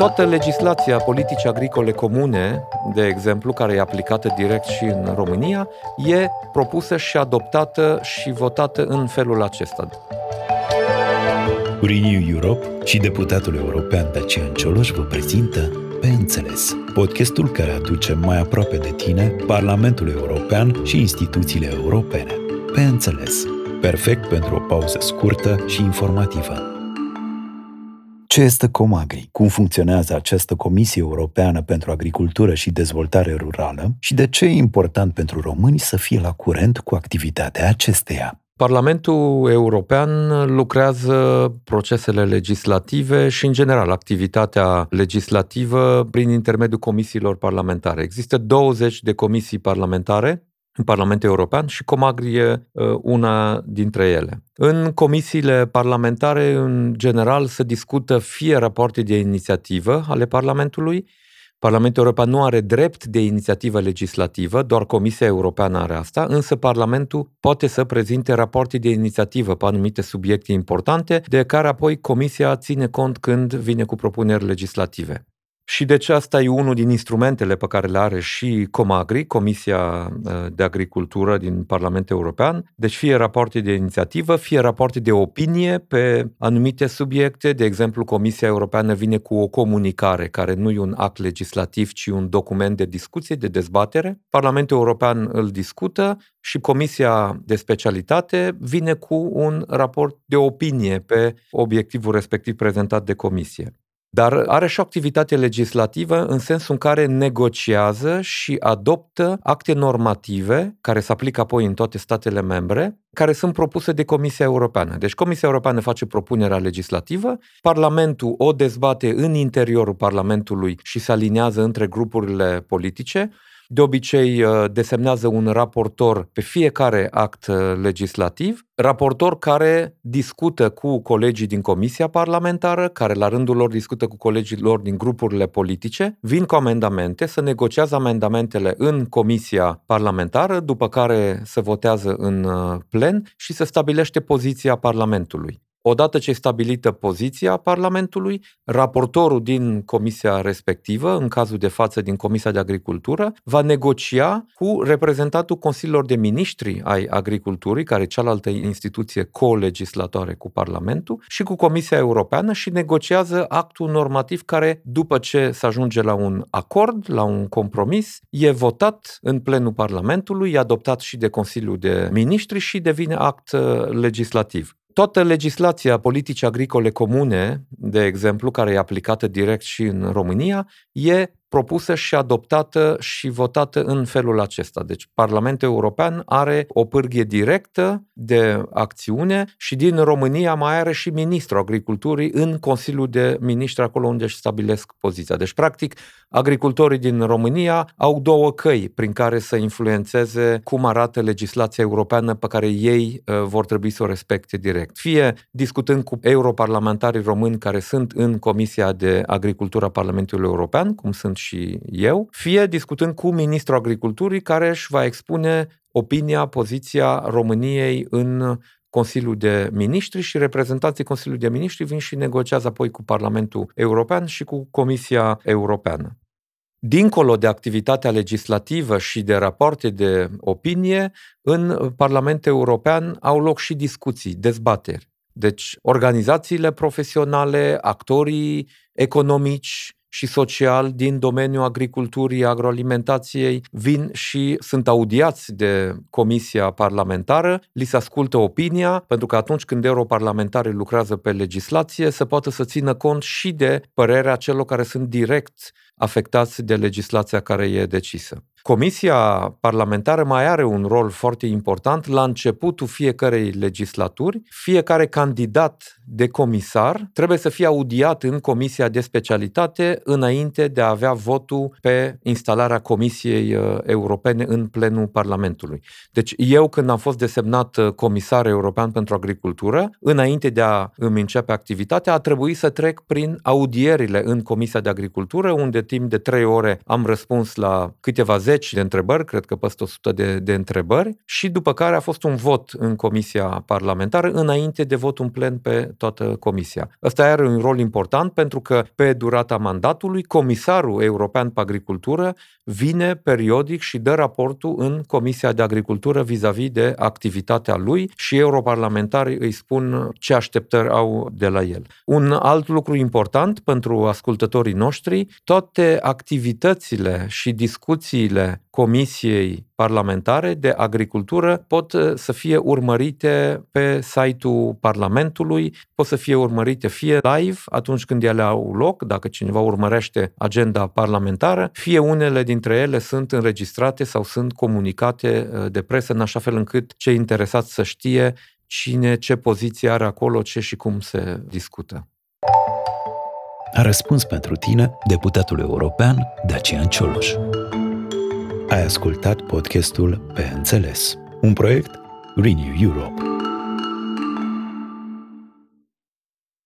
Toată legislația politicii agricole comune, de exemplu, care e aplicată direct și în România, e propusă și adoptată și votată în felul acesta. Renew Europe și deputatul european Dacian Cioloș vă prezintă Pe Înțeles, podcastul care aduce mai aproape de tine Parlamentul European și instituțiile europene. Pe Înțeles, perfect pentru o pauză scurtă și informativă. Ce este Comagri? Cum funcționează această Comisie Europeană pentru Agricultură și Dezvoltare Rurală? Și de ce e important pentru români să fie la curent cu activitatea acesteia? Parlamentul European lucrează procesele legislative și, în general, activitatea legislativă prin intermediul comisiilor parlamentare. Există 20 de comisii parlamentare în Parlamentul European și Comagri e uh, una dintre ele. În comisiile parlamentare, în general, se discută fie rapoarte de inițiativă ale Parlamentului, Parlamentul European nu are drept de inițiativă legislativă, doar Comisia Europeană are asta, însă Parlamentul poate să prezinte rapoarte de inițiativă pe anumite subiecte importante, de care apoi Comisia ține cont când vine cu propuneri legislative. Și deci asta e unul din instrumentele pe care le are și Comagri, Comisia uh, de Agricultură din Parlamentul European. Deci fie rapoarte de inițiativă, fie rapoarte de opinie pe anumite subiecte. De exemplu, Comisia Europeană vine cu o comunicare care nu e un act legislativ, ci un document de discuție, de dezbatere. Parlamentul European îl discută și Comisia de Specialitate vine cu un raport de opinie pe obiectivul respectiv prezentat de Comisie. Dar are și o activitate legislativă în sensul în care negociază și adoptă acte normative care se aplică apoi în toate statele membre, care sunt propuse de Comisia Europeană. Deci Comisia Europeană face propunerea legislativă, Parlamentul o dezbate în interiorul Parlamentului și se aliniază între grupurile politice, de obicei uh, desemnează un raportor pe fiecare act uh, legislativ, raportor care discută cu colegii din comisia parlamentară, care la rândul lor discută cu colegii lor din grupurile politice, vin cu amendamente, să negociază amendamentele în comisia parlamentară, după care se votează în uh, plen și se stabilește poziția Parlamentului. Odată ce e stabilită poziția Parlamentului, raportorul din comisia respectivă, în cazul de față din Comisia de Agricultură, va negocia cu reprezentantul Consiliilor de Ministri ai Agriculturii, care e cealaltă instituție co-legislatoare cu Parlamentul, și cu Comisia Europeană și negociază actul normativ care, după ce se ajunge la un acord, la un compromis, e votat în plenul Parlamentului, e adoptat și de Consiliul de Ministri și devine act uh, legislativ. Toată legislația politicii agricole comune, de exemplu, care e aplicată direct și în România, e propusă și adoptată și votată în felul acesta. Deci Parlamentul European are o pârghie directă de acțiune și din România mai are și ministrul agriculturii în Consiliul de Ministri acolo unde își stabilesc poziția. Deci, practic, agricultorii din România au două căi prin care să influențeze cum arată legislația europeană pe care ei uh, vor trebui să o respecte direct. Fie discutând cu europarlamentarii români care sunt în Comisia de Agricultură a Parlamentului European, cum sunt și eu, fie discutând cu ministrul agriculturii care își va expune opinia, poziția României în Consiliul de Ministri și reprezentanții Consiliului de Ministri vin și negociază apoi cu Parlamentul European și cu Comisia Europeană. Dincolo de activitatea legislativă și de rapoarte de opinie, în Parlamentul European au loc și discuții, dezbateri. Deci, organizațiile profesionale, actorii economici, și social din domeniul agriculturii, agroalimentației vin și sunt audiați de Comisia Parlamentară, li se ascultă opinia, pentru că atunci când europarlamentarii lucrează pe legislație, se poate să țină cont și de părerea celor care sunt direct afectați de legislația care e decisă. Comisia parlamentară mai are un rol foarte important la începutul fiecarei legislaturi. Fiecare candidat de comisar trebuie să fie audiat în comisia de specialitate înainte de a avea votul pe instalarea Comisiei uh, Europene în plenul Parlamentului. Deci eu când am fost desemnat uh, comisar european pentru agricultură, înainte de a îmi începe activitatea, a trebuit să trec prin audierile în Comisia de Agricultură, unde timp de trei ore am răspuns la câteva zeci de întrebări, cred că peste 100 de, de întrebări, și după care a fost un vot în Comisia Parlamentară înainte de vot în plen pe toată Comisia. Ăsta are un rol important pentru că pe durata mandatului, Comisarul European pe Agricultură vine periodic și dă raportul în Comisia de Agricultură vis-a-vis de activitatea lui și europarlamentarii îi spun ce așteptări au de la el. Un alt lucru important pentru ascultătorii noștri, toate activitățile și discuțiile Comisiei Parlamentare de Agricultură pot uh, să fie urmărite pe site-ul Parlamentului, pot să fie urmărite fie live atunci când ele au loc, dacă cineva urmărește agenda parlamentară, fie unele dintre ele sunt înregistrate sau sunt comunicate uh, de presă în așa fel încât cei interesați să știe cine ce poziție are acolo, ce și cum se discută. A răspuns pentru tine deputatul european Dacian Cioloș. Ai ascultat podcastul Pe Înțeles, un proiect Renew Europe.